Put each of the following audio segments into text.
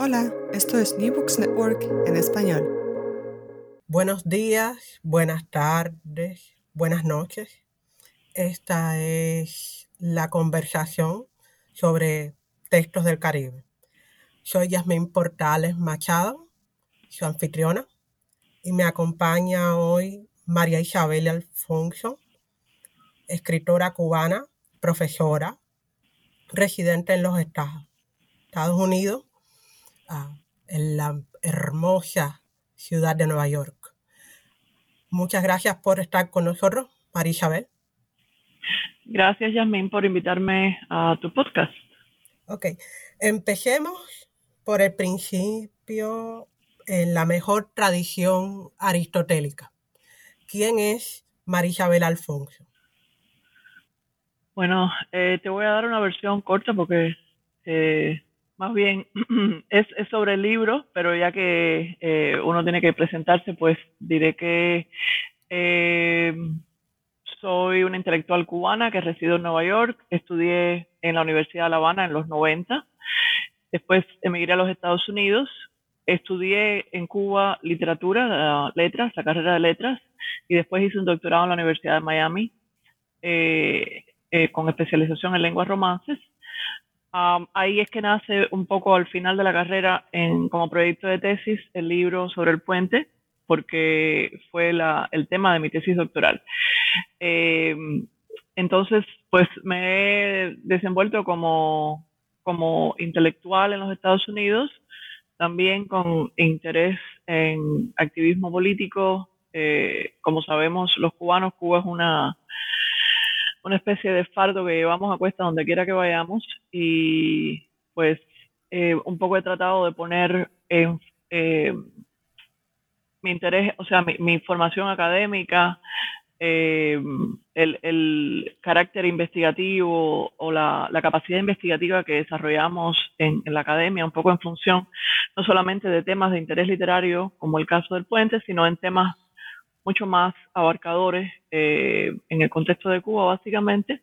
Hola, esto es New Books Network en español. Buenos días, buenas tardes, buenas noches. Esta es la conversación sobre textos del Caribe. Soy Yasmín Portales Machado, su anfitriona, y me acompaña hoy María Isabel Alfonso, escritora cubana, profesora, residente en los Estados, Estados Unidos, ah, en la hermosa ciudad de Nueva York. Muchas gracias por estar con nosotros, María Isabel. Gracias, Yasmín, por invitarme a tu podcast. Ok, empecemos por el principio en la mejor tradición aristotélica. ¿Quién es María Isabel Alfonso? Bueno, eh, te voy a dar una versión corta porque eh, más bien es, es, sobre el libro, pero ya que eh, uno tiene que presentarse, pues diré que eh, soy una intelectual cubana que resido en Nueva York, estudié en la Universidad de La Habana en los 90, después emigré a los Estados Unidos, estudié en Cuba literatura, letras, la carrera de letras, y después hice un doctorado en la Universidad de Miami eh, eh, con especialización en lenguas romances. Um, ahí es que nace un poco al final de la carrera en, como proyecto de tesis el libro sobre el puente, porque fue la, el tema de mi tesis doctoral. Eh, entonces, pues me he desenvuelto como, como intelectual en los Estados Unidos, también con interés en activismo político. Eh, como sabemos, los cubanos, Cuba es una, una especie de fardo que llevamos a cuesta donde quiera que vayamos y pues eh, un poco he tratado de poner en, eh, mi interés, o sea, mi, mi formación académica, eh, el, el, carácter investigativo o la, la, capacidad investigativa que desarrollamos en, en, la academia, un poco en función no solamente de temas de interés literario, como el caso del puente, sino en temas mucho más abarcadores eh, en el contexto de Cuba, básicamente,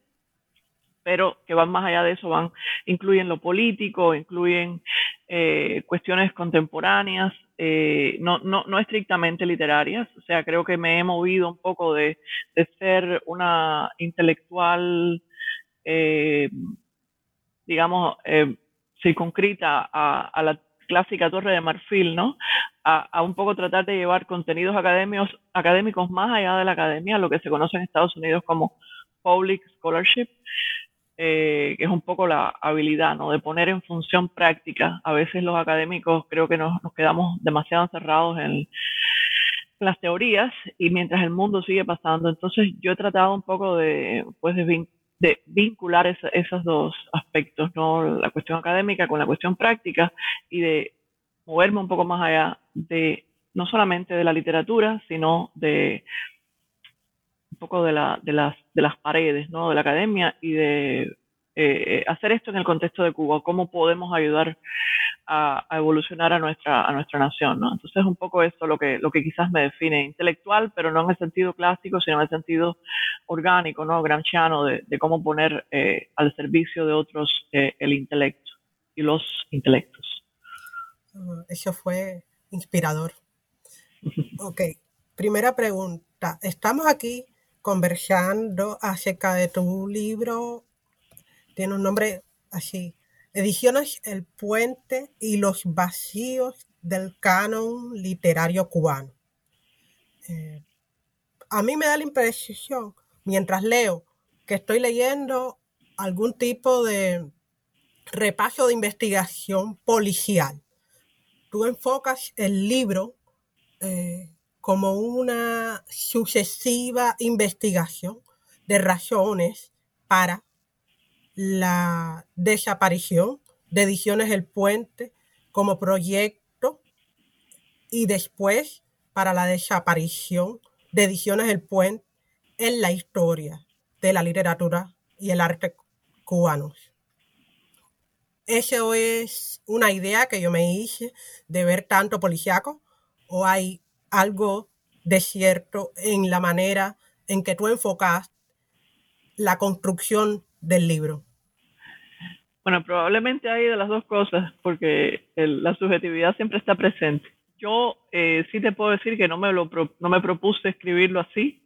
pero que van más allá de eso, van, incluyen lo político, incluyen eh, cuestiones contemporáneas, eh, no, no, no, estrictamente literarias. O sea, creo que me he movido un poco de, de ser una intelectual, digamos, circunscrita a, la clásica torre de marfil, ¿no? A, un poco tratar de llevar contenidos académicos, académicos más allá de la academia, lo que se conoce en Estados Unidos como public scholarship. Eh, que es un poco la habilidad, ¿no? De poner en función práctica. A veces los académicos creo que nos, nos quedamos demasiado encerrados en las teorías y mientras el mundo sigue pasando. Entonces yo he tratado un poco de, pues de, de vincular esa, esos dos aspectos, ¿no? La cuestión académica con la cuestión práctica y de moverme un poco más allá de no solamente de la literatura, sino de un poco de, la, de, las, de las paredes ¿no? de la academia y de eh, hacer esto en el contexto de Cuba, cómo podemos ayudar a, a, evolucionar a nuestra, a nuestra nación. ¿no? Entonces es un poco eso lo que, lo que quizás me define, intelectual, pero no en el sentido clásico, sino en el sentido orgánico, ¿no? gramsciano, de, de cómo poner eh, al servicio de otros eh, el intelecto y los intelectos. Eso fue inspirador. Ok, primera pregunta. Estamos aquí conversando acerca de tu libro. Tiene un nombre así. Ediciones El Puente y los vacíos del canon literario cubano. Eh, a mí me da la impresión, mientras leo, que estoy leyendo algún tipo de repaso de investigación policial. Tú enfocas el libro eh, como una sucesiva investigación de razones para la desaparición de Ediciones El Puente como proyecto y después para la desaparición de ediciones del puente en la historia de la literatura y el arte cubanos. ¿Eso es una idea que yo me hice de ver tanto policiaco o hay algo de cierto en la manera en que tú enfocas la construcción del libro? Bueno, probablemente hay de las dos cosas, porque la subjetividad siempre está presente. Yo eh, sí te puedo decir que no me, lo, no me propuse escribirlo así,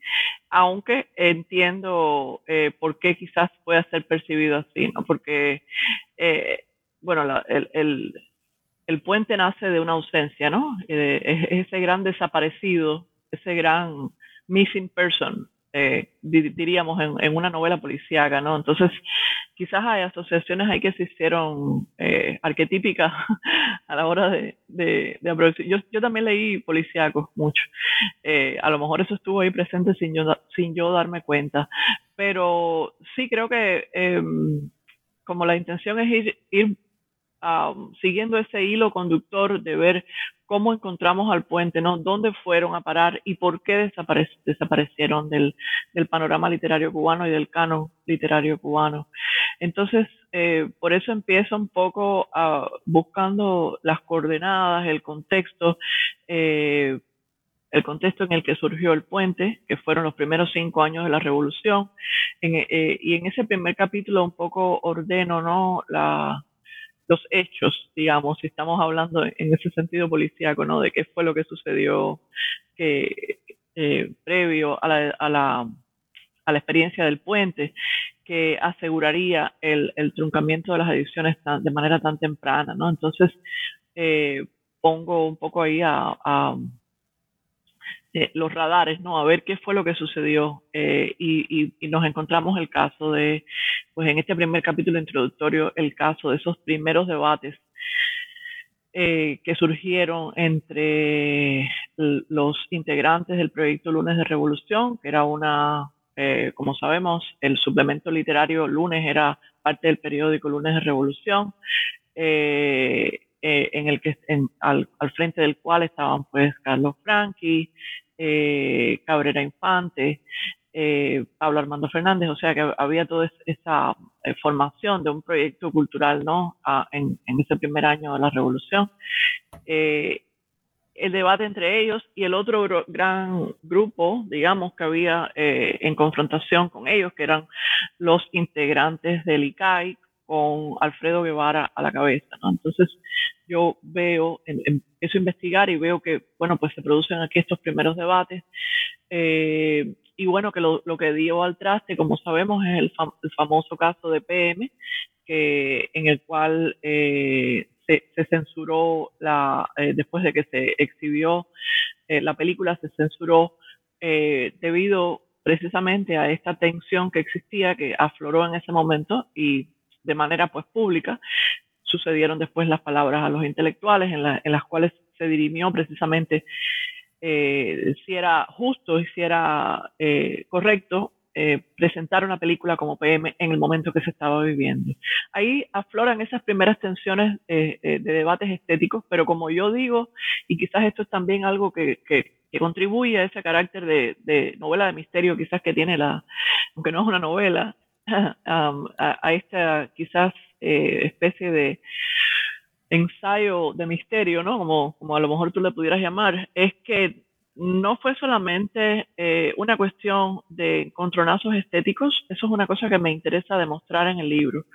aunque entiendo eh, por qué quizás pueda ser percibido así. Porque, eh, bueno, el, el, el, puente nace de una ausencia, ¿no? ese gran desaparecido, ese gran missing person, eh, diríamos, en, una novela policíaca, ¿no? Entonces, quizás hay asociaciones ahí que se hicieron eh, arquetípicas a la hora de, de, Yo, yo, también leí policíacos mucho. Eh, a lo mejor eso estuvo ahí presente sin yo, sin yo darme cuenta. Pero sí creo que em, como la intención es ir siguiendo ese hilo conductor de ver cómo encontramos al puente, ¿no? ¿Dónde fueron a parar y por qué desaparecieron del, panorama literario cubano y del canon literario cubano? Entonces, eh, por eso empiezo un poco buscando las coordenadas, el contexto, eh, el contexto en el que surgió el puente, que fueron los primeros cinco años de la revolución, eh, y en ese primer capítulo un poco ordeno, ¿no? Los hechos, digamos, si estamos hablando en ese sentido policíaco, ¿no? De qué fue lo que sucedió que, eh, previo a la, a, la, a la, experiencia del puente, que aseguraría el, el truncamiento de las ediciones de manera tan temprana, ¿no? Entonces, eh, pongo un poco ahí a, a eh, los radares, ¿no? A ver qué fue lo que sucedió. Eh, y, nos encontramos el caso de, pues en este primer capítulo introductorio, el caso de esos primeros debates eh, que surgieron entre los integrantes del proyecto Lunes de Revolución, que era una, como sabemos, el suplemento literario Lunes era parte del periódico Lunes de Revolución. Eh, en el que al, frente del cual estaban pues Carlos Franqui, eh, Cabrera Infante, eh, Pablo Armando Fernández, o sea que había toda esa formación de un proyecto cultural ¿no? en, ese primer año de la revolución. el debate entre ellos y el otro gran grupo, digamos, que había en confrontación con ellos, que eran los integrantes del ICAI, con Alfredo Guevara a la cabeza. Entonces yo veo, empiezo a investigar y veo que, bueno, pues se producen aquí estos primeros debates. Eh, y bueno, que lo, que dio al traste, como sabemos, es el, famoso caso de PM, que, en el cual eh, se, censuró, la, eh, después de que se exhibió la película, se censuró debido precisamente a esta tensión que existía, que afloró en ese momento y de manera pues pública, sucedieron después las palabras a los intelectuales en, las cuales se dirimió precisamente eh, si era justo y si era eh, correcto eh, presentar una película como PM en el momento que se estaba viviendo. Ahí afloran esas primeras tensiones de debates estéticos, pero como yo digo, y quizás esto es también algo que, contribuye a ese carácter de, de, novela de misterio quizás que tiene la, aunque no es una novela, a, esta quizás eh, especie de ensayo de misterio, ¿no? Como, como a lo mejor tú le pudieras llamar, es que no fue solamente eh, una cuestión de encontronazos estéticos, eso es una cosa que me interesa demostrar en el libro.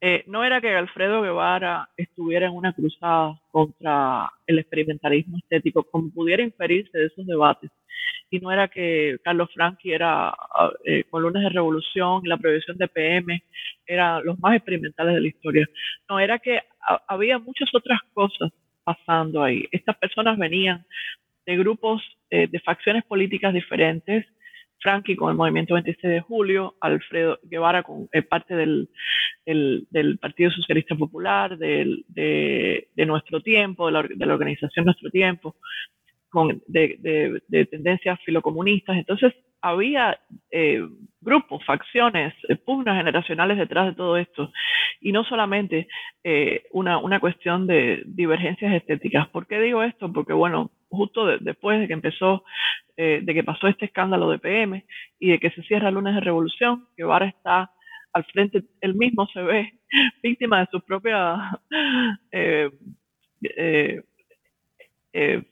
Eh, no era que Alfredo Guevara estuviera en una cruzada contra el experimentalismo estético, como pudiera inferirse de esos debates, y no era que Carlos Franchi era ah, eh, con lunes de revolución la prohibición de PM eran los más experimentales de la historia. No, era que había muchas otras cosas pasando ahí. Estas personas venían de grupos, eh, de facciones políticas diferentes, Frankie con el movimiento 26 de julio, Alfredo Guevara con eh, parte del, del, Partido Socialista Popular, del, de, de, Nuestro Tiempo, de la, de la organización Nuestro Tiempo, con, de, de, tendencias filocomunistas. Entonces, había eh, grupos, facciones, eh, pugnas generacionales detrás de todo esto. Y no solamente eh, una, una, cuestión de divergencias estéticas. ¿Por qué digo esto? Porque, bueno, justo después de que empezó, de que pasó este escándalo de PM y de que se cierra el lunes de revolución, que Guevara está al frente, él mismo se ve víctima de sus propias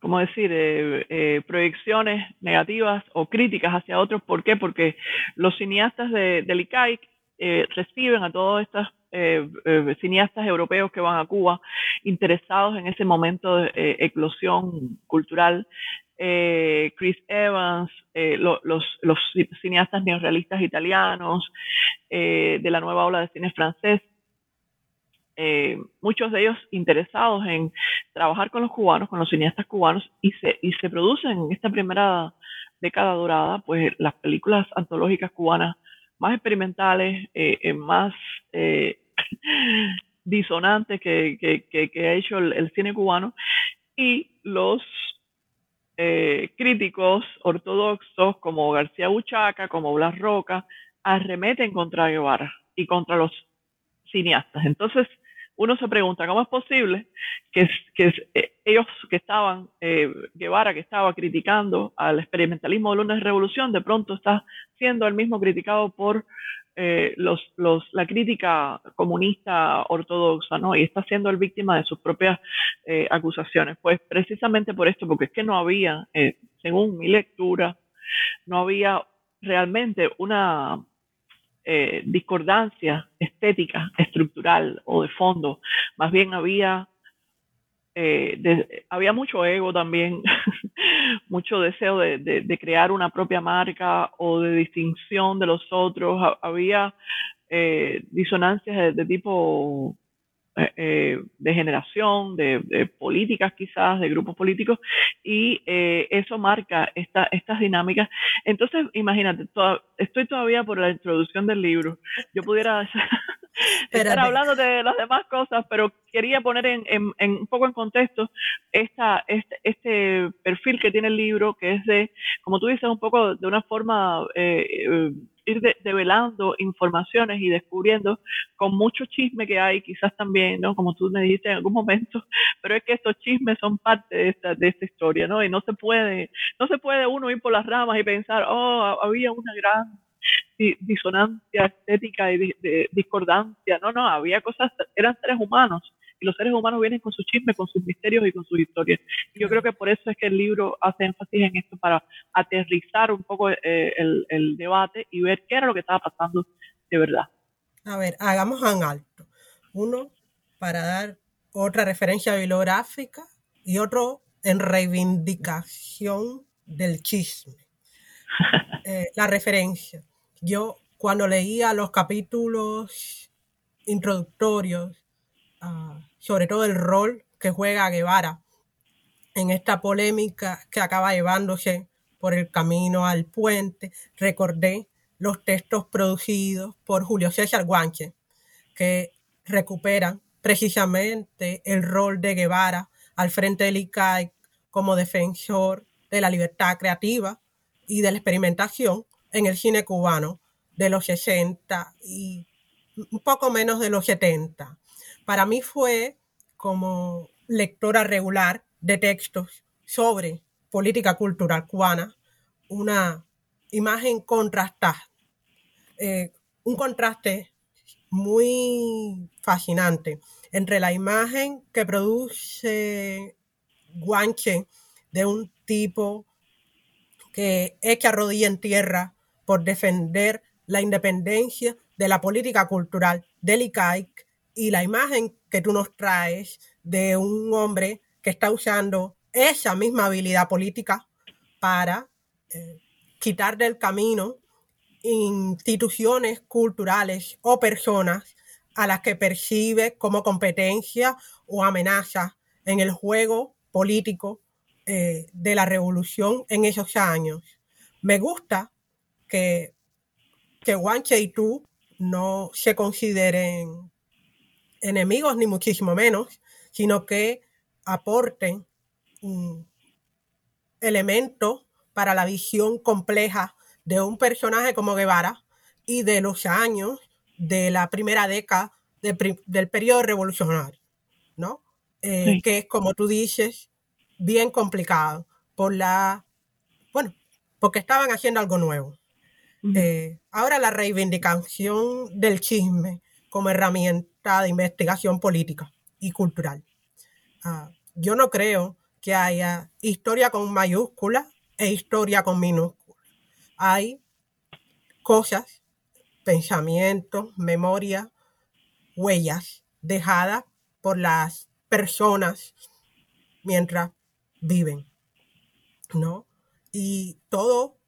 ¿cómo decir?, eh, eh, proyecciones negativas o críticas hacia otros. ¿Por qué? Porque los cineastas de, del ICAIC eh, reciben a todos estos cineastas europeos que van a Cuba interesados en ese momento de eclosión cultural. Chris Evans, los, los, cineastas neorrealistas italianos, de la nueva ola de cine francés, eh, muchos de ellos interesados en trabajar con los cubanos, con los cineastas cubanos, y se, y se producen en esta primera década dorada, pues las películas antológicas cubanas más experimentales, eh, eh, más disonantes que, que, ha hecho el, cine cubano, y los críticos ortodoxos como García Buchaca, como Blas Roca, arremeten contra Guevara y contra los cineastas. Entonces, uno se pregunta, ¿cómo es posible que, eh, ellos que estaban, eh, Guevara que estaba criticando al experimentalismo de de revolución, de pronto está siendo el mismo criticado por eh, los, la crítica comunista ortodoxa, ¿no? Y está siendo el víctima de sus propias acusaciones. Pues precisamente por esto, porque es que no había, según mi lectura, no había realmente una eh, discordancia estética, estructural o de fondo. Más bien había, eh, había mucho ego también, mucho deseo de, crear una propia marca o de distinción de los otros. Había eh, disonancias de tipo eh, de generación, de, políticas quizás, de grupos políticos, y eh, eso marca esta, estas dinámicas. Entonces, imagínate, estoy todavía por la introducción del libro. Yo pudiera estar hablando de las demás cosas, pero quería poner en, en, un poco en contexto esta, este, este, perfil que tiene el libro, que es de, como tú dices, un poco de una forma ir develando informaciones y descubriendo con mucho chisme que hay, quizás también, ¿no? Como tú me dijiste en algún momento, pero es que estos chismes son parte de esta, de esta historia, ¿no? Y no se puede, no se puede uno ir por las ramas y pensar, oh, había una gran disonancia estética y discordancia. No, no, había cosas, eran seres humanos y los seres humanos vienen con sus chismes, con sus misterios y con sus historias. Y yo creo que por eso es que el libro hace énfasis en esto, para aterrizar un poco eh, el, debate y ver qué era lo que estaba pasando de verdad. A ver, hagamos un alto. Uno, para dar otra referencia bibliográfica y otro en reivindicación del chisme. Eh, la referencia. Yo cuando leía los capítulos introductorios uh, sobre todo el rol que juega Guevara en esta polémica que acaba llevándose por el camino al puente. Recordé los textos producidos por Julio César Guanche, que recuperan precisamente el rol de Guevara al frente del ICAI como defensor de la libertad creativa y de la experimentación en el cine cubano de los 60 y un poco menos de los 70 para mí fue como lectora regular de textos sobre política cultural cubana, una imagen contrastada, eh, un contraste muy fascinante entre la imagen que produce Guanche de un tipo que echa rodilla en tierra por defender la independencia de la política cultural del ICAIC y la imagen que tú nos traes de un hombre que está usando esa misma habilidad política para eh, quitar del camino instituciones culturales o personas a las que percibe como competencia o amenaza en el juego político eh, de la revolución en esos años. Me gusta que, que Guanche y tú no se consideren enemigos ni muchísimo menos, sino que aporten elementos para la visión compleja de un personaje como Guevara y de los años de la primera década del periodo revolucionario, ¿no? Eh, que es, como tú dices, bien complicado por la, bueno, porque estaban haciendo algo nuevo. Eh, ahora la reivindicación del chisme como herramienta de investigación política y cultural. Ah, yo no creo que haya historia con mayúscula e historia con minúscula. Hay cosas, pensamientos, memoria, huellas dejadas por las personas mientras viven, ¿no? Y todo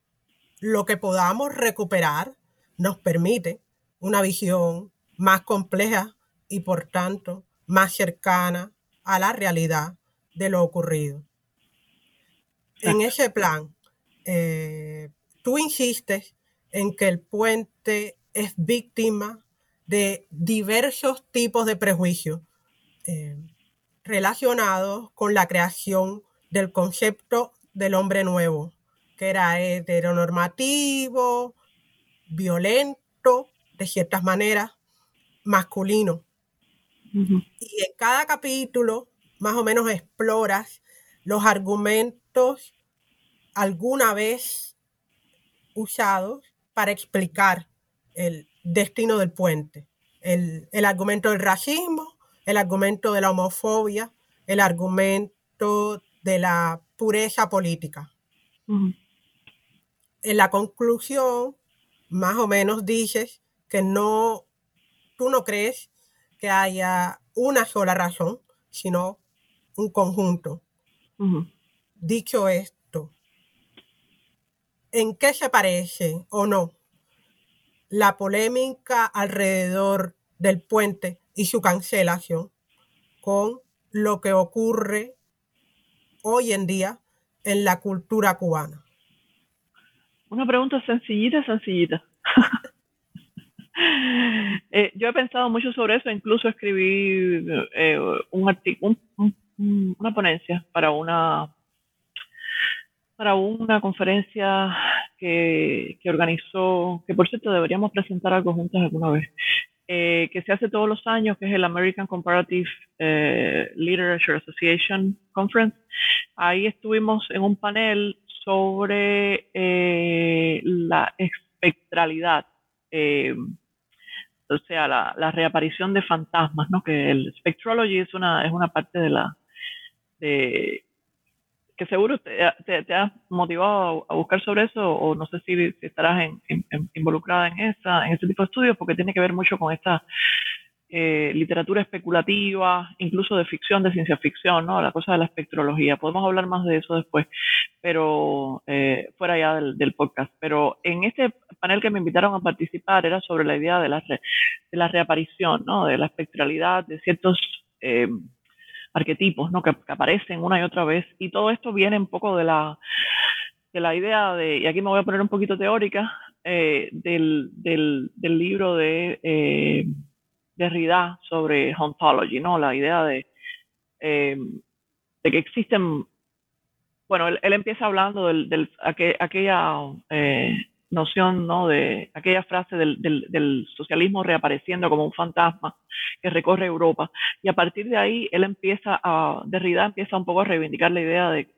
lo que podamos recuperar nos permite una visión más compleja y por tanto más cercana a la realidad de lo ocurrido. En ese plan, eh, tú insistes en que el puente es víctima de diversos tipos de prejuicios eh, relacionados con la creación del concepto del hombre nuevo, que era heteronormativo, violento, de ciertas maneras, masculino. Y en cada capítulo, más o menos exploras los argumentos alguna vez usados para explicar el destino del puente. El, argumento del racismo, el argumento de la homofobia, el argumento de la pureza política. En la conclusión, más o menos dices que no, tú no crees que haya una sola razón, sino un conjunto. Dicho esto, ¿en qué se parece o no la polémica alrededor del puente y su cancelación con lo que ocurre hoy en día en la cultura cubana? Una pregunta sencillita, sencillita. Eh, yo he pensado mucho sobre eso, incluso escribí eh, un artículo, una ponencia para una para una conferencia que, organizó, que por cierto deberíamos presentar algo juntos alguna vez, eh, que se hace todos los años, que es el American Comparative Literature Association Conference. Ahí estuvimos en un panel sobre la espectralidad o sea, la, reaparición de fantasmas, ¿no? Que el spectrology es una, es una parte de la, de, que seguro te, has motivado a, buscar sobre eso o no sé si, estarás involucrada en esa, en ese tipo de estudios porque tiene que ver mucho con esta eh, literatura especulativa, incluso de ficción, de ciencia ficción, ¿no? La cosa de la espectrología. Podemos hablar más de eso después, pero eh, fuera ya del, podcast. Pero en este panel que me invitaron a participar era sobre la idea de la, de la reaparición, ¿no? De la espectralidad, de ciertos eh, arquetipos, ¿no? Que, aparecen una y otra vez. Y todo esto viene un poco de la de la idea de, y aquí me voy a poner un poquito teórica, del, del, del, libro de Derrida sobre ontology, ¿no? La idea de, eh, de que existen, bueno, él, empieza hablando del, aquella eh, noción, ¿no? De aquella frase del, del, socialismo reapareciendo como un fantasma que recorre Europa. Y a partir de ahí, él empieza a, Derrida empieza un poco a reivindicar la idea de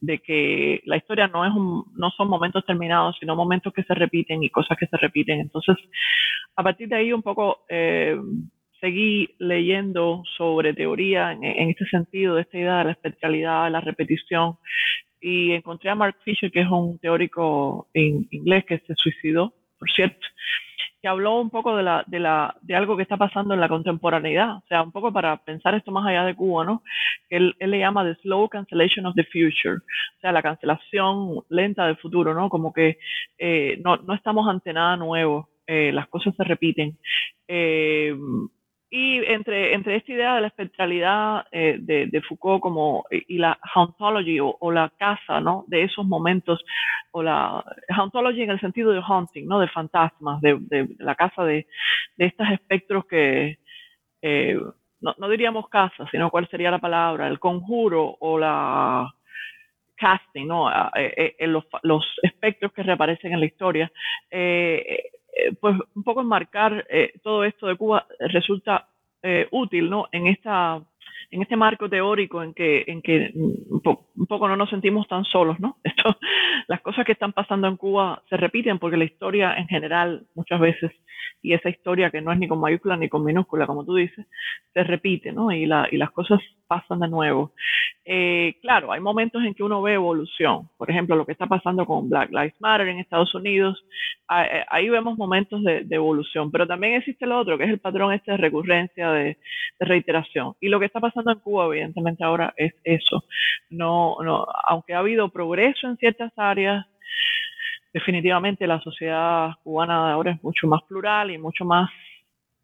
de que la historia no, es un, no son momentos terminados, sino momentos que se repiten y cosas que se repiten. Entonces, a partir de ahí un poco eh, seguí leyendo sobre teoría en, este sentido, de esta idea de la especialidad, de la repetición, y encontré a Mark Fisher, que es un teórico en inglés que se suicidó, por cierto, que habló un poco de, la, de, la, de algo que está pasando en la contemporaneidad, o sea, un poco para pensar esto más allá de Cuba, ¿no? Que él, le llama the slow cancellation of the future, o sea, la cancelación lenta del futuro, ¿no? Como que eh, no, no, estamos ante nada nuevo, eh, las cosas se repiten. Eh, y entre, entre esta idea de la espectralidad eh, de, de, Foucault como, y la hauntology o, la casa ¿no? de esos momentos, o la hauntology en el sentido de haunting, ¿no? de fantasmas, de, la casa de, de estos espectros que, eh, no, no, diríamos casa, sino cuál sería la palabra, el conjuro o la casting, ¿no? los, los, espectros que reaparecen en la historia. Pues un poco enmarcar todo esto de Cuba resulta útil, ¿no? En esta en este marco teórico en que, en que un, poco no nos sentimos tan solos, ¿no? Esto, las cosas que están pasando en Cuba se repiten porque la historia en general muchas veces, y esa historia que no es ni con mayúscula ni con minúscula, como tú dices, se repite, ¿no? Y, la, y las cosas pasan de nuevo. Eh, claro, hay momentos en que uno ve evolución. Por ejemplo, lo que está pasando con Black Lives Matter en Estados Unidos, eh, ahí vemos momentos de, evolución. Pero también existe lo otro, que es el patrón este de recurrencia, de, reiteración. Y lo que está pasando en Cuba, evidentemente, ahora es eso. No, no, aunque ha habido progreso en ciertas áreas, definitivamente la sociedad cubana ahora es mucho más plural y mucho más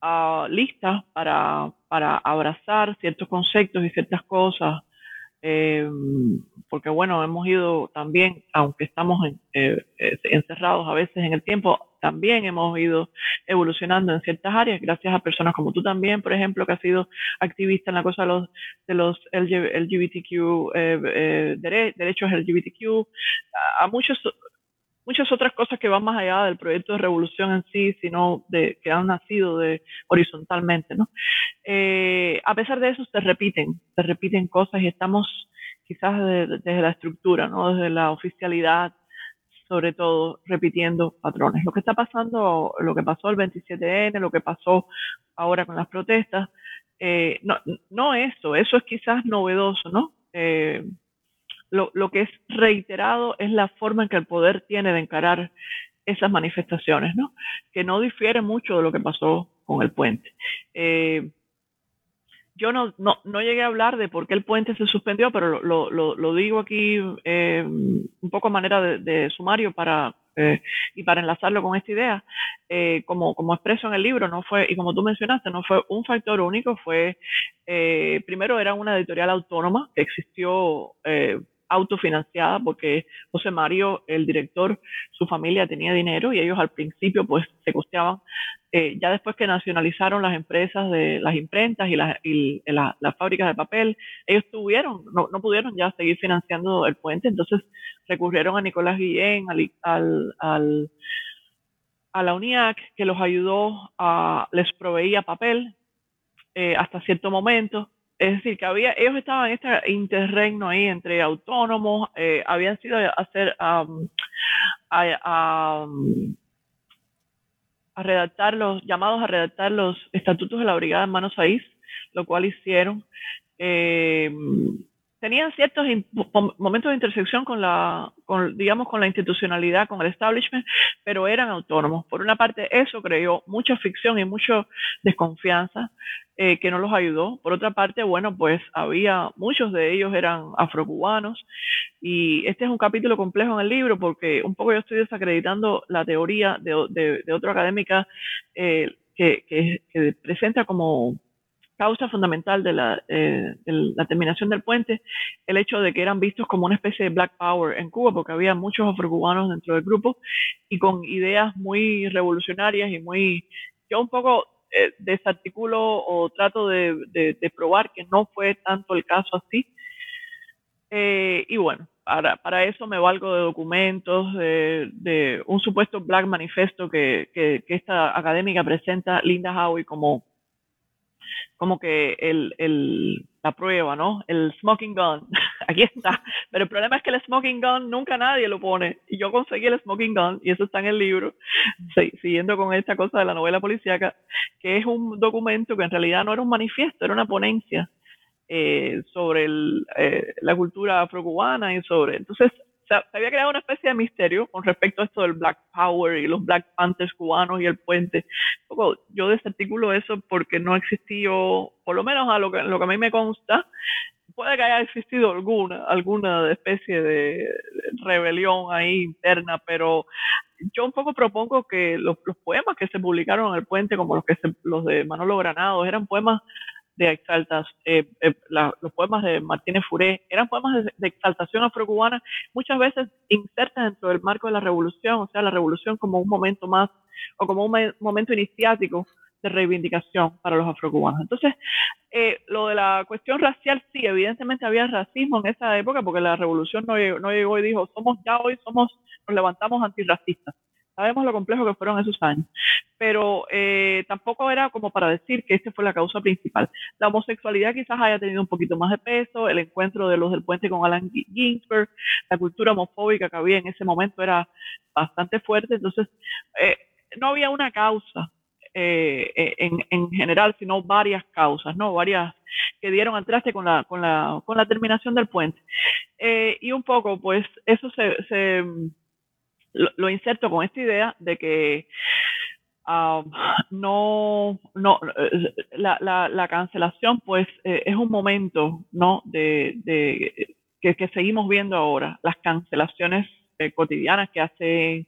uh, lista para, para abrazar ciertos conceptos y ciertas cosas, eh, porque bueno, hemos ido también, aunque estamos eh, eh, encerrados a veces en el tiempo, también hemos ido evolucionando en ciertas áreas, gracias a personas como tú también, por ejemplo, que has sido activista en la cosa de los, de los LGBTQ, derechos LGBTQ, a muchos muchas otras cosas que van más allá del proyecto de revolución en sí, sino de que han nacido de horizontalmente, ¿no? Eh, a pesar de eso se repiten, se repiten cosas y estamos quizás desde, la estructura, ¿no? Desde la oficialidad, sobre todo repitiendo patrones. Lo que está pasando, lo que pasó el 27N, lo que pasó ahora con las protestas, eh, no, no eso, eso es quizás novedoso, ¿no? Eh, lo, lo, que es reiterado es la forma en que el poder tiene de encarar esas manifestaciones, ¿no? Que no difiere mucho de lo que pasó con el puente. Eh, yo no, no, no, llegué a hablar de por qué el puente se suspendió, pero lo, lo, digo aquí eh, un poco a manera de, sumario para eh, y para enlazarlo con esta idea. Eh, como, como expreso en el libro, no fue, y como tú mencionaste, no fue un factor único, fue, primero era una editorial autónoma que existió autofinanciada porque José Mario, el director, su familia tenía dinero y ellos al principio pues se costeaban. Eh, ya después que nacionalizaron las empresas de las imprentas y, las, y las fábricas de papel, ellos tuvieron, no, no, pudieron ya seguir financiando el puente, entonces recurrieron a Nicolás Guillén, al, al, a la UNIAC, que los ayudó, a, les proveía papel eh, hasta cierto momento es decir, que había, ellos estaban en este interregno ahí entre autónomos, eh, habían sido a hacer, a, redactar los, llamados a redactar los estatutos de la Brigada en Manos País, lo cual hicieron. Eh, tenían ciertos momentos de intersección con la, con, digamos, con la institucionalidad, con el establishment, pero eran autónomos. Por una parte, eso creó mucha ficción y mucha desconfianza eh, que no los ayudó. Por otra parte, bueno, pues había, muchos de ellos eran afrocubanos y este es un capítulo complejo en el libro porque un poco yo estoy desacreditando la teoría de, de, de académica eh, que presenta como causa fundamental de la, eh, la, terminación del puente el hecho de que eran vistos como una especie de black power en Cuba, porque había muchos afrocubanos dentro del grupo y con ideas muy revolucionarias y muy... Yo un poco eh, desarticulo o trato de, de, probar que no fue tanto el caso así. Eh, y bueno, para, para, eso me valgo de documentos, de, de un supuesto Black Manifesto que, que, que, esta académica presenta Linda Howie como como que el, el, la prueba, ¿no? El smoking gun, aquí está. Pero el problema es que el smoking gun nunca nadie lo pone. Y yo conseguí el smoking gun, y eso está en el libro, siguiendo con esta cosa de la novela policíaca, que es un documento que en realidad no era un manifiesto, era una ponencia eh, sobre eh, la cultura afrocubana y sobre... Entonces, se había creado una especie de misterio con respecto a esto del Black Power y los Black Panthers cubanos y el puente. Yo desarticulo eso porque no existió, por lo menos a lo que, lo que a mí me consta, puede que haya existido alguna, alguna especie de rebelión ahí interna, pero yo un poco propongo que los, poemas que se publicaron en el puente, como los que los de Manolo Granados, eran poemas de exaltas, eh, eh, los poemas de Martínez Furé, eran poemas de, exaltación afrocubana, muchas veces insertas dentro del marco de la revolución, o sea, la revolución como un momento más, o como un momento iniciático de reivindicación para los afrocubanos. Entonces, eh, lo de la cuestión racial, sí, evidentemente había racismo en esa época porque la revolución no llegó, no llegó y dijo, somos ya hoy, somos, nos levantamos antirracistas. Sabemos lo complejo que fueron esos años, pero eh, tampoco era como para decir que esta fue la causa principal. La homosexualidad quizás haya tenido un poquito más de peso, el encuentro de los del puente con Alan Ginsberg, la cultura homofóbica que había en ese momento era bastante fuerte, entonces eh, no había una causa eh, en, en, general, sino varias causas, ¿no? Varias que dieron al traste con la, con la, con la terminación del puente. y un poco, pues, eso se, se lo, inserto con esta idea de que um, no, no, eh, la, la, la cancelación pues eh, es un momento, ¿no? De, de que, seguimos viendo ahora, las cancelaciones eh, cotidianas que hace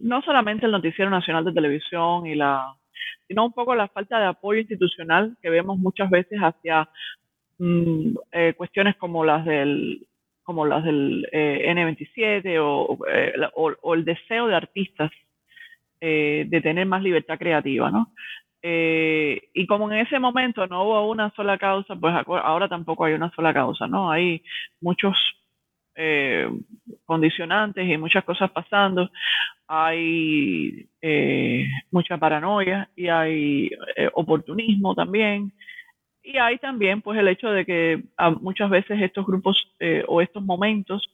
no solamente el Noticiero Nacional de Televisión y la, sino un poco la falta de apoyo institucional que vemos muchas veces hacia mm, cuestiones como las del como las del eh, N27 eh, o, o, el deseo de artistas eh, de tener más libertad creativa, ¿no? y como en ese momento no hubo una sola causa, pues ahora tampoco hay una sola causa, ¿no? Hay muchos condicionantes y muchas cosas pasando, hay mucha paranoia y hay oportunismo también, y hay también pues el hecho de que ah, muchas veces estos grupos eh, o estos momentos,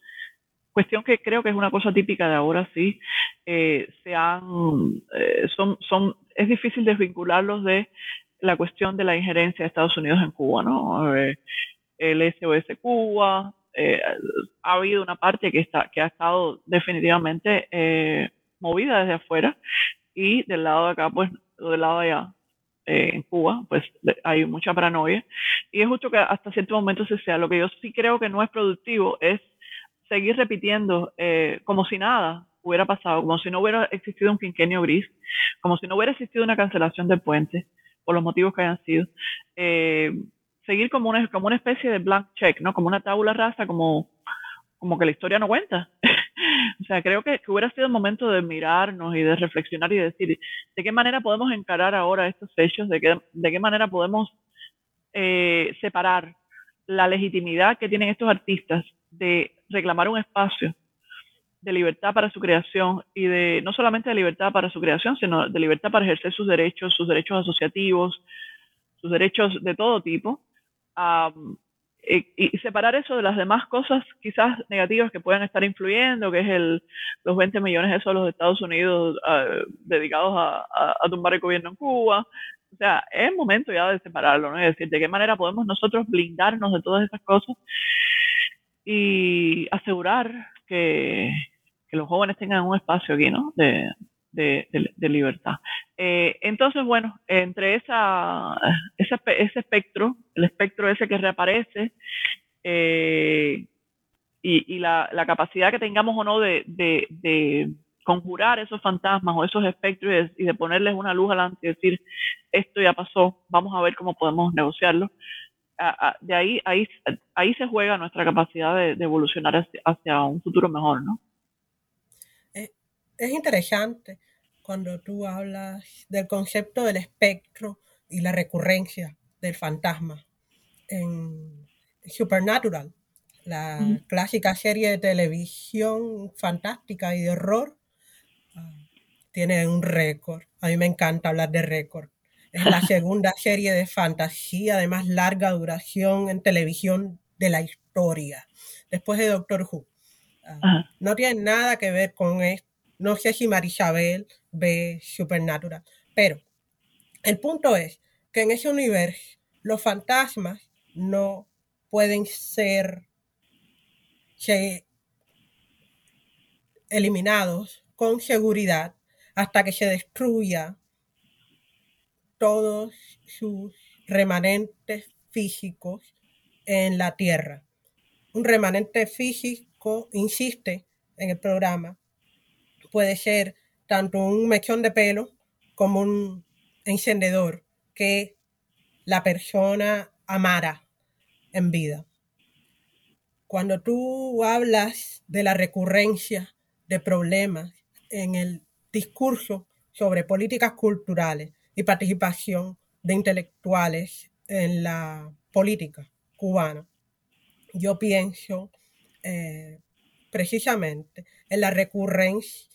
cuestión que creo que es una cosa típica de ahora sí, eh, se han, eh, son, son, es difícil desvincularlos de la cuestión de la injerencia de Estados Unidos en Cuba, ¿no? el SOS Cuba, ha habido una parte que, está, que ha estado definitivamente movida desde afuera y del lado de acá, pues del lado de allá, eh, en Cuba, pues hay mucha paranoia. Y es justo que hasta cierto momento se sea. Lo que yo sí creo que no es productivo es seguir repitiendo eh, como si nada hubiera pasado, como si no hubiera existido un quinquenio gris, como si no hubiera existido una cancelación del puente, por los motivos que hayan sido. Eh, seguir como una, como una especie de blank check, ¿no? Como una tabula rasa, como, como que la historia no cuenta. O sea, creo que, hubiera sido el momento de mirarnos y de reflexionar y decir de qué manera podemos encarar ahora estos hechos, de qué, de qué manera podemos eh, separar la legitimidad que tienen estos artistas de reclamar un espacio de libertad para su creación y de no solamente de libertad para su creación, sino de libertad para ejercer sus derechos, sus derechos asociativos, sus derechos de todo tipo, y separar eso de las demás cosas quizás negativas que puedan estar influyendo, que es el, los 20 millones esos de Estados Unidos ah, dedicados a, tumbar el gobierno en Cuba. O sea, es momento ya de separarlo, ¿no? Es decir, de qué manera podemos nosotros blindarnos de todas esas cosas y asegurar que, que los jóvenes tengan un espacio aquí, ¿no? De, de, libertad. Eh, entonces, bueno, entre esa, ese, espectro, el espectro ese que reaparece, eh, y, la, capacidad que tengamos o no de, conjurar esos fantasmas o esos espectros y de, ponerles una luz adelante y decir, esto ya pasó, vamos a ver cómo podemos negociarlo. de ahí, ahí, ahí se juega nuestra capacidad de, evolucionar hacia, un futuro mejor, ¿no? es interesante cuando tú hablas del concepto del espectro y la recurrencia del fantasma. En Supernatural, la clásica serie de televisión fantástica y de horror, ah, tiene un récord. A mí me encanta hablar de récord. Es la segunda serie de fantasía de más larga duración en televisión de la historia, después de Doctor Who. Ah, no tiene nada que ver con esto no sé si Marisabel ve Supernatural, pero el punto es que en ese universo los fantasmas no pueden ser eliminados con seguridad hasta que se destruya todos sus remanentes físicos en la Tierra. Un remanente físico, insiste en el programa, puede ser tanto un mechón de pelo como un encendedor que la persona amara en vida. Cuando tú hablas de la recurrencia de problemas en el discurso sobre políticas culturales y participación de intelectuales en la política cubana, yo pienso eh, precisamente en la recurrencia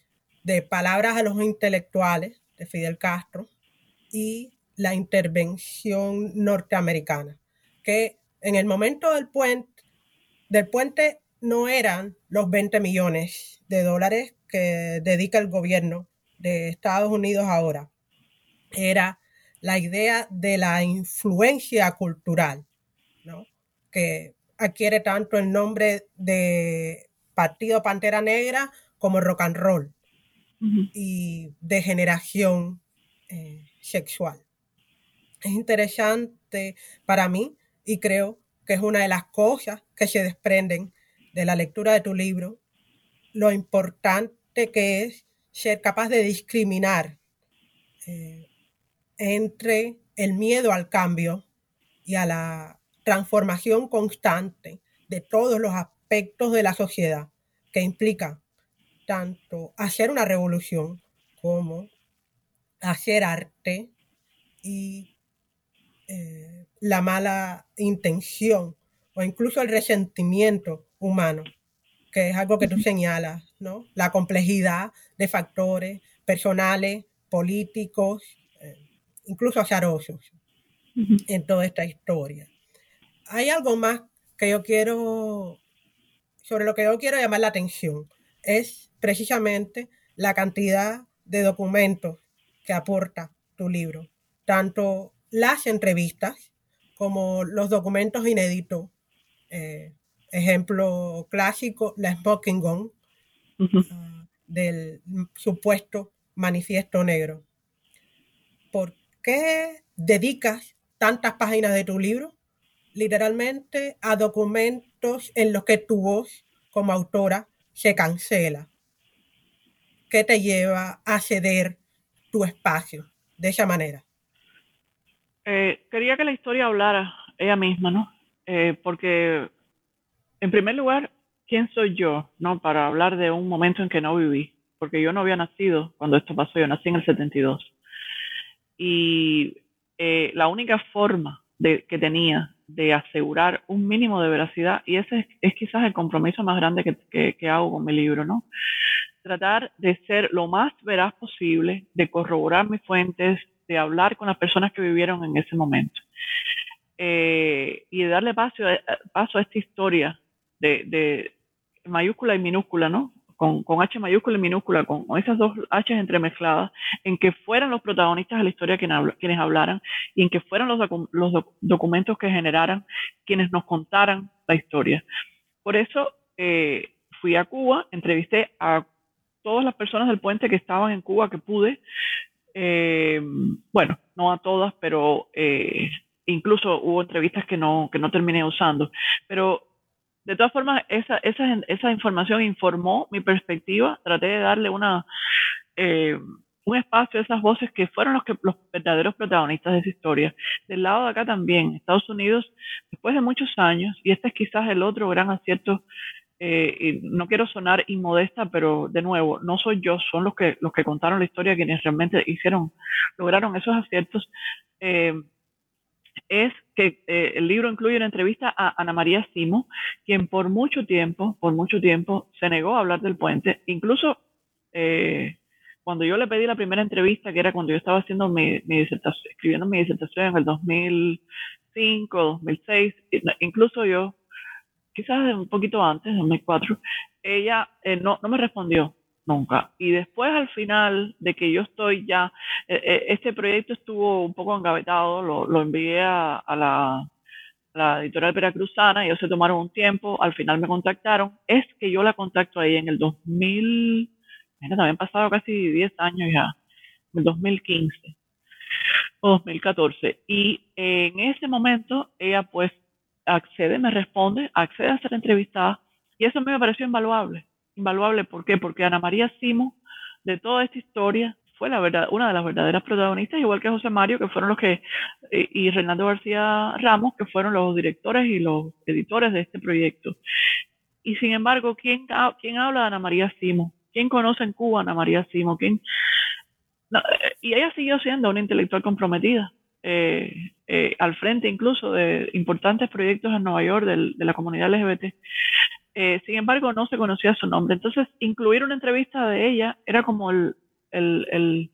de palabras a los intelectuales de Fidel Castro y la intervención norteamericana, que en el momento del puente, del puente no eran los 20 millones de dólares que dedica el gobierno de Estados Unidos ahora, era la idea de la influencia cultural, ¿no? que adquiere tanto el nombre de Partido Pantera Negra como rock and roll y de generación eh, sexual. Es interesante para mí y creo que es una de las cosas que se desprenden de la lectura de tu libro, lo importante que es ser capaz de discriminar eh, entre el miedo al cambio y a la transformación constante de todos los aspectos de la sociedad que implica tanto hacer una revolución como hacer arte y eh, la mala intención o incluso el resentimiento humano, que es algo que tú señalas, ¿no? La complejidad de factores personales, políticos, eh, incluso azarosos en toda esta historia. Hay algo más que yo quiero, sobre lo que yo quiero llamar la atención, es precisamente la cantidad de documentos que aporta tu libro, tanto las entrevistas como los documentos inéditos. Eh, ejemplo clásico, la Smoking Gun ah, del supuesto manifiesto negro. ¿Por qué dedicas tantas páginas de tu libro literalmente a documentos en los que tu voz como autora se cancela? ¿Qué te lleva a ceder tu espacio de esa manera? Eh, quería que la historia hablara ella misma, ¿no? Eh, porque, en primer lugar, ¿quién soy yo, no? Para hablar de un momento en que no viví, porque yo no había nacido cuando esto pasó, yo nací en el 72. Y eh, la única forma que tenía de asegurar un mínimo de veracidad, y ese es, quizás el compromiso más grande que, que, hago con mi libro, ¿no? Tratar de ser lo más veraz posible, de corroborar mis fuentes, de hablar con las personas que vivieron en ese momento. Eh, y de darle paso, paso a esta historia de, de mayúscula y minúscula, ¿no? con, H mayúscula y minúscula, con, esas dos H entremezcladas, en que fueran los protagonistas de la historia quienes, hablaran y en que fueran los, documentos que generaran quienes nos contaran la historia. Por eso eh, fui a Cuba, entrevisté a todas las personas del puente que estaban en Cuba que pude, eh, bueno, no a todas, pero eh, incluso hubo entrevistas que no, que no terminé usando, pero de todas formas, esa, esa, esa información informó mi perspectiva. Traté de darle una, eh, un espacio a esas voces que fueron los, que, los verdaderos protagonistas de esa historia. Del lado de acá también, Estados Unidos, después de muchos años, y este es quizás el otro gran acierto, eh, y no quiero sonar inmodesta, pero de nuevo, no soy yo, son los que, los que contaron la historia quienes realmente hicieron, lograron esos aciertos. Eh, es que eh, el libro incluye una entrevista a Ana María Simo, quien por mucho tiempo, por mucho tiempo, se negó a hablar del puente. Incluso eh, cuando yo le pedí la primera entrevista, que era cuando yo estaba haciendo mi, disertación, escribiendo mi disertación en el 2005, 2006, incluso yo, quizás un poquito antes, 2004, ella eh, no, no me respondió nunca. Y después al final de que yo estoy ya, eh, eh, este proyecto estuvo un poco engavetado, lo, lo envié a, la, la, editorial veracruzana, ellos se tomaron un tiempo, al final me contactaron, es que yo la contacto ahí en el 2000, mira, también pasado casi 10 años ya, en el 2015 o 2014. Y en ese momento ella pues accede, me responde, accede a ser entrevistada y eso me pareció invaluable invaluable. ¿Por qué? Porque Ana María Simo, de toda esta historia, fue la verdad, una de las verdaderas protagonistas, igual que José Mario, que fueron los que, eh, y Renando García Ramos, que fueron los directores y los editores de este proyecto. Y sin embargo, ¿quién, quién habla de Ana María Simo? ¿Quién conoce en Cuba a Ana María Simo? ¿Quién? y ella siguió siendo una intelectual comprometida. Eh, eh, al frente incluso de importantes proyectos en Nueva York de la comunidad LGBT. Eh, sin embargo, no se conocía su nombre. Entonces, incluir una entrevista de ella era como el, el,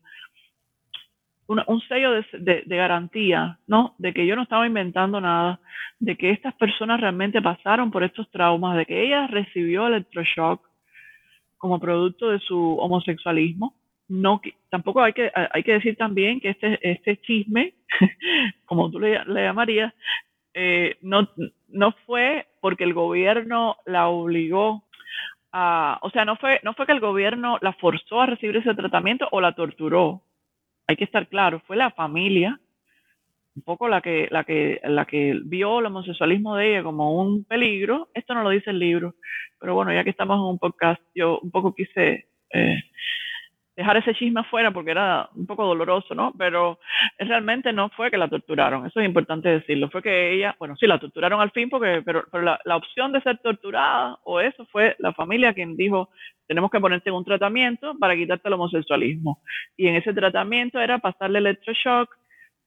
un sello de, de, garantía, ¿no? De que yo no estaba inventando nada, de que estas personas realmente pasaron por estos traumas, de que ella recibió electroshock como producto de su homosexualismo no tampoco hay que hay que decir también que este este chisme como tú le, llamarías eh, no no fue porque el gobierno la obligó a o sea no fue no fue que el gobierno la forzó a recibir ese tratamiento o la torturó. Hay que estar claro fue la familia un poco la que la que la que vio el homosexualismo de ella como un peligro. Esto no lo dice el libro pero bueno ya que estamos en un podcast yo un poco quise eh, dejar ese chisme afuera porque era un poco doloroso, ¿no? Pero realmente no fue que la torturaron, eso es importante decirlo, fue que ella, bueno, sí, la torturaron al fin, porque, pero, pero la, la opción de ser torturada o eso fue la familia quien dijo, tenemos que ponerte en un tratamiento para quitarte el homosexualismo. Y en ese tratamiento era pasarle electroshock,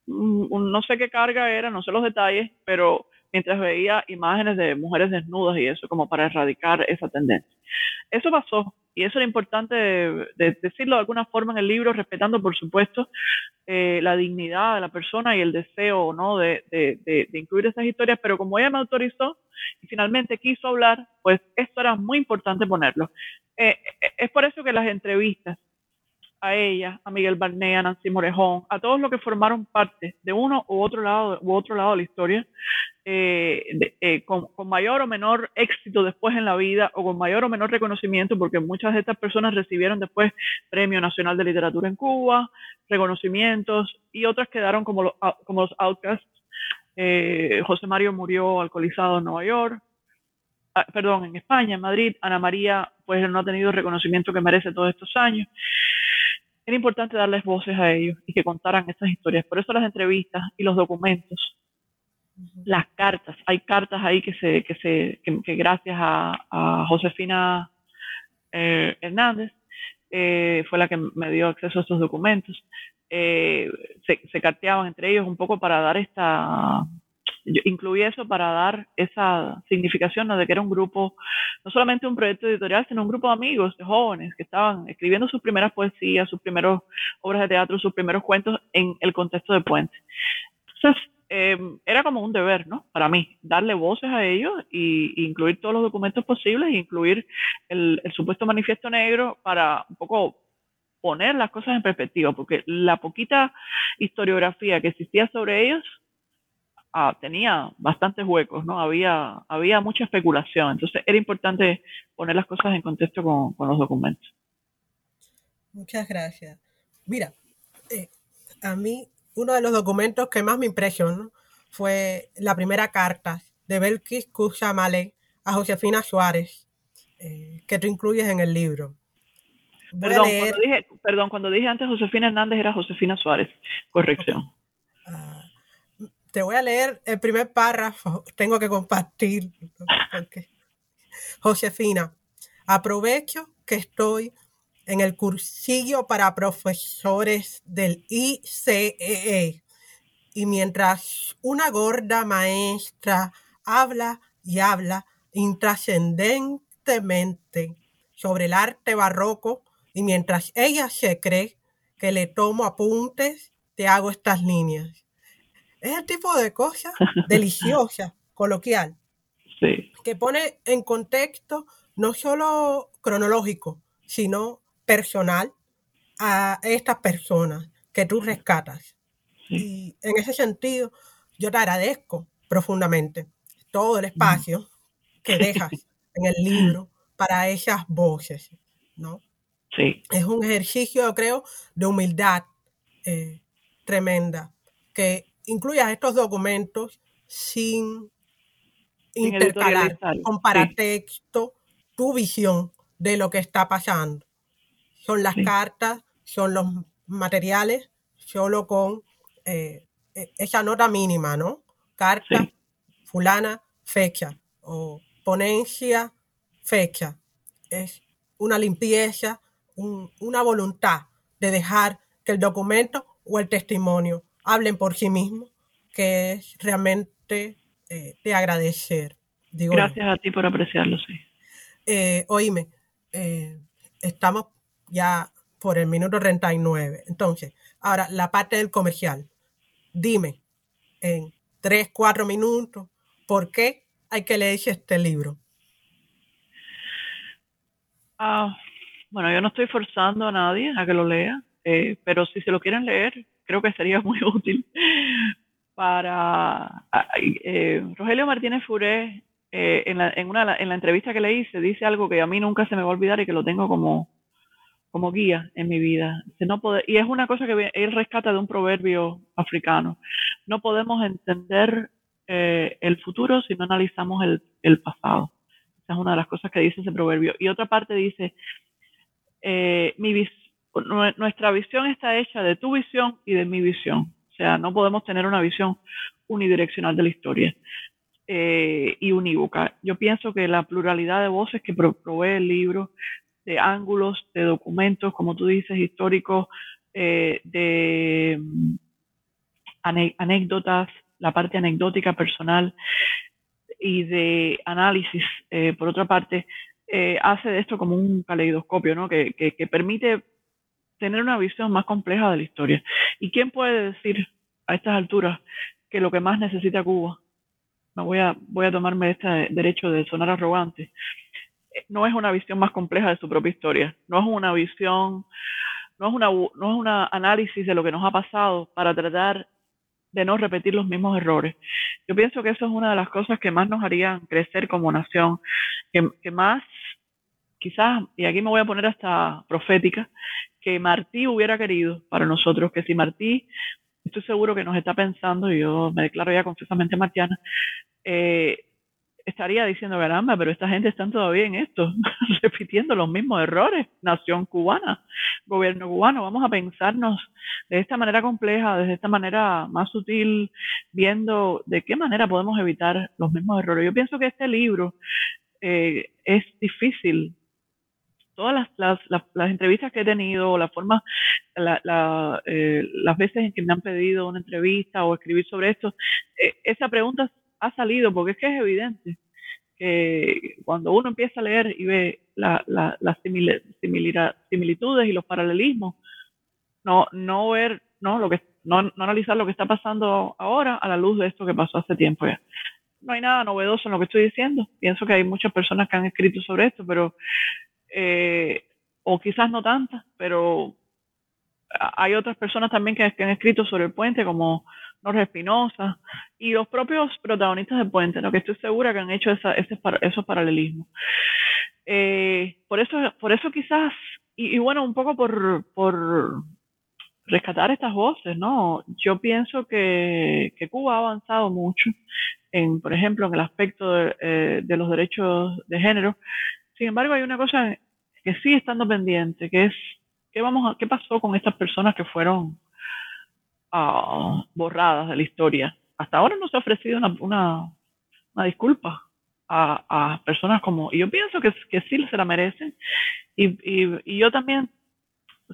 un, no sé qué carga era, no sé los detalles, pero mientras veía imágenes de mujeres desnudas y eso como para erradicar esa tendencia. Eso pasó y eso era importante de, decirlo de alguna forma en el libro, respetando por supuesto eh, la dignidad de la persona y el deseo ¿no? de, de, incluir esas historias, pero como ella me autorizó y finalmente quiso hablar, pues esto era muy importante ponerlo. Eh, eh, es por eso que las entrevistas a ella, a Miguel Barnea, a Nancy Morejón, a todos los que formaron parte de uno u otro lado, u otro lado de la historia, eh, eh, con, mayor o menor éxito después en la vida o con mayor o menor reconocimiento, porque muchas de estas personas recibieron después Premio Nacional de Literatura en Cuba, reconocimientos, y otras quedaron como, los, como los outcasts. Eh, José Mario murió alcoholizado en Nueva York, ah, perdón, en España, en Madrid. Ana María, pues no ha tenido el reconocimiento que merece todos estos años era importante darles voces a ellos y que contaran estas historias. Por eso las entrevistas y los documentos, las cartas, hay cartas ahí que se, que se, que, gracias a, Josefina eh, Hernández eh, fue la que me dio acceso a estos documentos. Eh, se, se carteaban entre ellos un poco para dar esta yo incluí eso para dar esa significación de que era un grupo, no solamente un proyecto editorial, sino un grupo de amigos, de jóvenes que estaban escribiendo sus primeras poesías, sus primeros obras de teatro, sus primeros cuentos en el contexto de Puente. Entonces, eh, era como un deber, ¿no? Para mí, darle voces a ellos y, incluir todos los documentos posibles, incluir el, el supuesto manifiesto negro para un poco poner las cosas en perspectiva, porque la poquita historiografía que existía sobre ellos Ah, tenía bastantes huecos, ¿no? Había, había mucha especulación, entonces era importante poner las cosas en contexto con, los documentos. Muchas gracias. Mira, eh, a mí uno de los documentos que más me impresionó fue la primera carta de Belkis Kusamale a Josefina Suárez, eh, que tú incluyes en el libro. Perdón cuando, dije, perdón, cuando dije antes Josefina Hernández era Josefina Suárez. Corrección. Te voy a leer el primer párrafo, tengo que compartir. Josefina, aprovecho que estoy en el cursillo para profesores del ICEE e y mientras una gorda maestra habla y habla intrascendentemente sobre el arte barroco y mientras ella se cree que le tomo apuntes, te hago estas líneas. Es el tipo de cosa deliciosa, coloquial, que pone en contexto no solo cronológico, sino personal a estas personas que tú rescatas. Y en ese sentido, yo te agradezco profundamente todo el espacio que dejas en el libro para esas voces, ¿no? Sí. Es un ejercicio, yo creo, de humildad eh, tremenda que incluyas estos documentos sin, intercalar con paratexto tu visión de lo que está pasando. Son las cartas, son los materiales, solo con eh, e, esa nota mínima, ¿no? Carta, fulana, fecha, o ponencia, fecha. Es una limpieza, una voluntad de dejar que el documento o el testimonio hablen por sí mismos, que es realmente eh, de agradecer. Gracias a ti por apreciarlo, sí. Eh, oíme, eh, estamos ya por el minuto 39. Entonces, ahora la parte del comercial. Dime en tres, cuatro minutos por qué hay que leerse este libro. Ah, bueno, yo no estoy forzando a nadie a que lo lea, eh, pero si se lo quieren leer, creo que sería muy útil para eh, Rogelio Martínez Furé eh, en, la, en, una, en la entrevista que le hice dice algo que a mí nunca se me va a olvidar y que lo tengo como, como guía en mi vida. No y es una cosa que él rescata de un proverbio africano. No podemos entender eh, el futuro si no analizamos el, el, pasado. Esa es una de las cosas que dice ese proverbio. Y otra parte dice, eh, mi nuestra visión está hecha de tu visión y de mi visión. O sea, no podemos tener una visión unidireccional de la historia eh, y unívoca. Yo pienso que la pluralidad de voces que provee el libro, de ángulos, de documentos, como tú dices, históricos, eh, de mm, anécdotas, la parte anecdótica personal y de análisis, eh, por otra parte, hace de esto como un caleidoscopio, ¿no? Que, que, permite tener una visión más compleja de la historia. ¿Y quién puede decir a estas alturas que lo que más necesita Cuba, me voy a, voy a tomarme este derecho de sonar arrogante, no es una visión más compleja de su propia historia, no es una visión, no es una, no es un análisis de lo que nos ha pasado para tratar de no repetir los mismos errores. Yo pienso que eso es una de las cosas que más nos harían crecer como nación, que más quizás, y aquí me voy a poner hasta profética, que Martí hubiera querido para nosotros, que si Martí, estoy seguro que nos está pensando, y yo me declaro ya confesamente martiana, eh, estaría diciendo, caramba, pero esta gente está todavía en esto, repitiendo los mismos errores. Nación cubana, gobierno cubano, vamos a pensarnos de esta manera compleja, de esta manera más sutil, viendo de qué manera podemos evitar los mismos errores. Yo pienso que este libro eh, es difícil todas las, las, entrevistas que he tenido, la forma, eh, las veces en que me han pedido una entrevista o escribir sobre esto, eh, esa pregunta ha salido porque es que es evidente que cuando uno empieza a leer y ve las similitudes y los paralelismos, no, no ver, no, lo que, no, no analizar lo que está pasando ahora a la luz de esto que pasó hace tiempo ya no hay nada novedoso en lo que estoy diciendo. Pienso que hay muchas personas que han escrito sobre esto, pero eh, o quizás no tantas, pero hay otras personas también que, han escrito sobre el puente, como Norge Espinosa, y los propios protagonistas del puente, que estoy segura que han hecho esa, esos paralelismos. Eh, por, eso, por eso quizás, y, bueno, un poco por, por rescatar estas voces, ¿no? Yo pienso que, que Cuba ha avanzado mucho en, por ejemplo, en el aspecto de, eh, de los derechos de género. Sin embargo, hay una cosa que sigue estando pendiente, que es qué pasó con estas personas que fueron uh, borradas de la historia. Hasta ahora no se ha ofrecido una, una, una disculpa a, a, personas como, y yo pienso que, que sí se la merecen, y, y, y yo también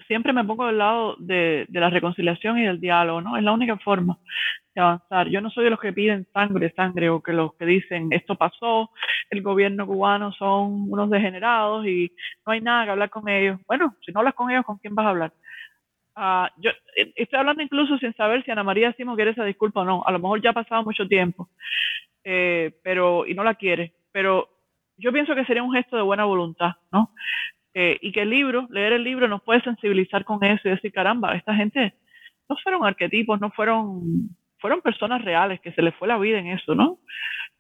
siempre me pongo del lado de, la reconciliación y del diálogo, ¿no? Es la única forma de avanzar. Yo no soy de los que piden sangre, sangre, o que los que dicen esto pasó, el gobierno cubano son unos degenerados y no hay nada que hablar con ellos. Bueno, si no hablas con ellos, ¿con quién vas a hablar? Uh, yo eh, estoy hablando incluso sin saber si Ana María Simo quiere esa disculpa o no. A lo mejor ya ha pasado mucho tiempo, eh, pero y no la quiere. Pero yo pienso que sería un gesto de buena voluntad, ¿no? Eh, y que el libro, leer el libro, nos puede sensibilizar con eso y decir, caramba, esta gente no fueron arquetipos, no fueron fueron personas reales que se les fue la vida en eso, ¿no?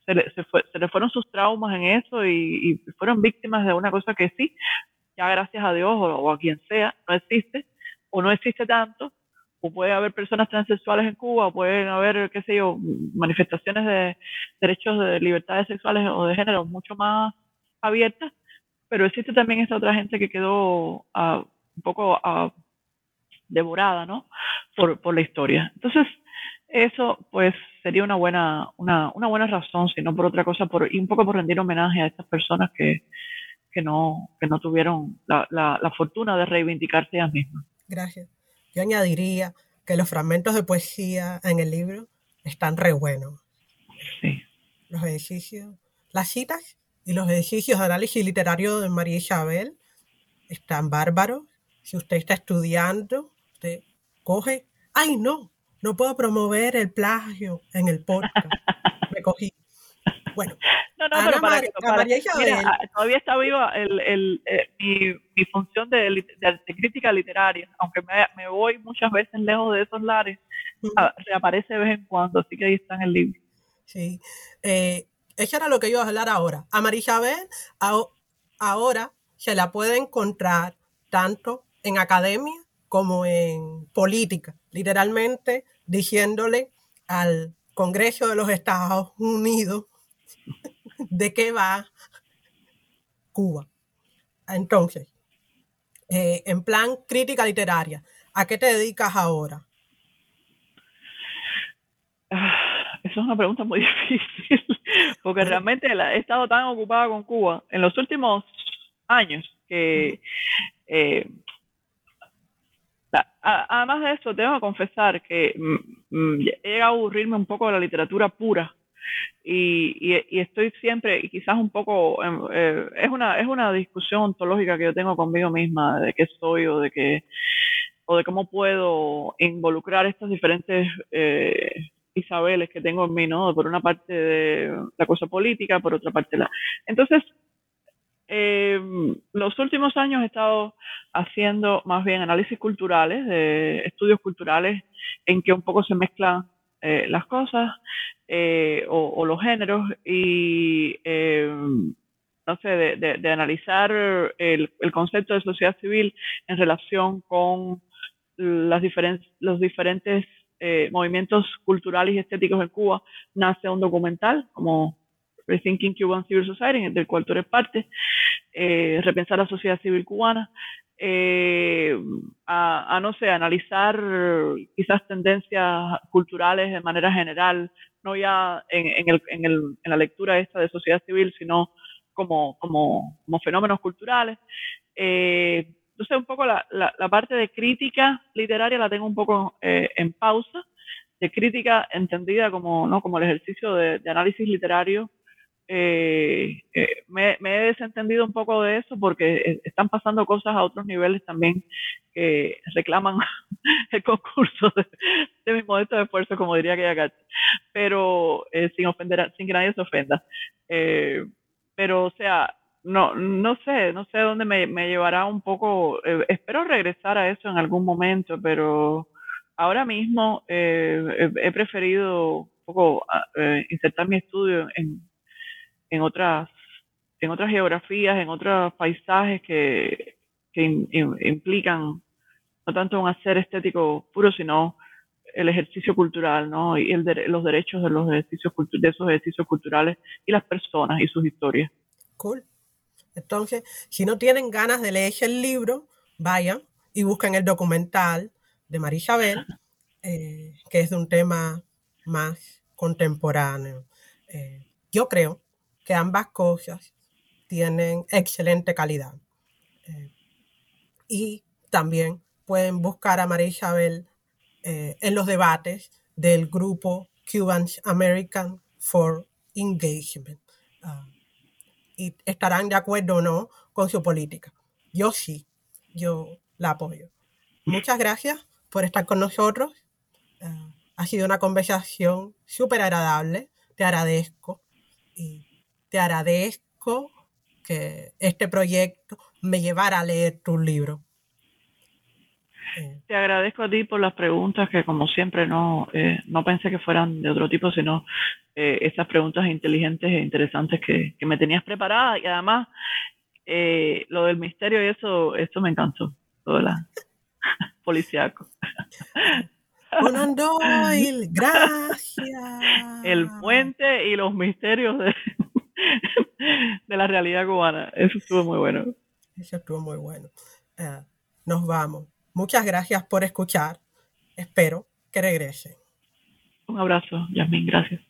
Se le, se, fue, se le fueron sus traumas en eso y, fueron víctimas de una cosa que sí, ya gracias a Dios o, o, a quien sea, no existe o no existe tanto, o puede haber personas transexuales en Cuba, o pueden haber, qué sé yo, manifestaciones de derechos de libertades sexuales o de género mucho más abiertas, pero existe también esta otra gente que quedó uh, un poco uh, devorada, ¿no? Por, por la historia. Entonces, eso pues sería una buena, una, una buena razón, si no por otra cosa, por, y un poco por rendir homenaje a estas personas que, que no, que no tuvieron la, la, la fortuna de reivindicarse ellas mismas. Gracias. yo añadiría que los fragmentos de poesía en el libro están re buenos. Sí. Los ejercicios, las citas y los ejercicios de análisis literario de María Isabel están bárbaros. Si usted está estudiando, usted coge, ay no, no puedo promover el plagio en el podcast. Me cogí. Bueno, No, no, Ana pero para, Mar- que- a para- María Isabel. mira, ah, todavía está viva el, el, eh, mi, mi función de, de- de crítica literaria, aunque me, me voy muchas veces lejos de esos lares, ah, reaparece de vez en cuando, así que ahí está en el libro. Sí. Eh, eso era lo que iba a hablar ahora. A María Isabel ao- ahora se la puede encontrar tanto en academia como en política, literalmente diciéndole al Congreso de los Estados Unidos de qué va Cuba. Entonces, eh, en plan crítica literaria, ¿a qué te dedicas ahora? Ah, Esa es una pregunta muy difícil, porque realmente la- he estado tan ocupada con Cuba en los últimos años que, eh, además de eso, tengo que confesar que mm, mm, he llegado a aburrirme un poco de la literatura pura y, y- y estoy siempre, y quizás un poco, em, eh, es una es una discusión ontológica que yo tengo conmigo misma de qué soy o de qué o de cómo puedo involucrar estas diferentes eh, Isabeles que tengo en mí, ¿no? Por una parte de la cosa política, por otra parte la... Entonces, eh, los últimos años he estado haciendo más bien análisis culturales, de estudios culturales, en que un poco se mezclan eh, las cosas eh, o, los géneros y eh, no sé, de, de- de analizar el, el concepto de sociedad civil en relación con las diferen- los diferentes eh, movimientos culturales y estéticos en Cuba, nace un documental como Rethinking Cuban Civil Society, del cual tú eres parte, eh, repensar la sociedad civil cubana, eh, a, no sé, analizar quizás tendencias culturales de manera general, no ya en, en, el, en, el, en la lectura esta de sociedad civil, sino como, como, como fenómenos culturales. Eh, entonces, un poco la, la, la, parte de crítica literaria la tengo un poco eh, en pausa, de crítica entendida como, ¿no? como el ejercicio de, de análisis literario. Eh, eh, me, me, he desentendido un poco de eso porque están pasando cosas a otros niveles también que reclaman el concurso de, de mis modestos esfuerzos, como diría aquella carta, pero eh, sin ofender, sin que nadie se ofenda. Eh, pero, o sea, no, no sé, no sé dónde me, me llevará un poco. Eh, espero regresar a eso en algún momento, pero ahora mismo eh, he, preferido un poco eh, insertar mi estudio en, otras, en otras geografías, en otros paisajes que, implican no tanto un hacer estético puro, sino el ejercicio cultural, ¿no? Y el de, los derechos de los ejercicios de esos ejercicios culturales y las personas y sus historias. Cool. Entonces, si no tienen ganas de leerse el libro, vayan y busquen el documental de María Isabel, eh, que es de un tema más contemporáneo. Eh, yo creo que ambas cosas tienen excelente calidad. Eh, y también pueden buscar a María Isabel en los debates del grupo Cubans American for Engagement. Uh, y estarán de acuerdo o no con su política. Yo sí, yo la apoyo. Muchas gracias por estar con nosotros. Uh, ha sido una conversación súper agradable. Te agradezco. Y te agradezco que este proyecto me llevara a leer tu libro. Te agradezco a ti por las preguntas que como siempre no, eh, no pensé que fueran de otro tipo, sino eh, estas preguntas inteligentes e interesantes que, que me tenías preparada y además eh, lo del misterio y eso, eso me encantó, todo la policíaco. Conan Doyle, gracias. El puente y los misterios de, de la realidad cubana, eso estuvo muy bueno. Eso estuvo muy bueno. Uh, nos vamos. Muchas gracias por escuchar. Espero que regresen. Un abrazo, Yasmin. Gracias.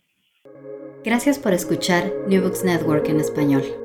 Gracias por escuchar New Books Network en español.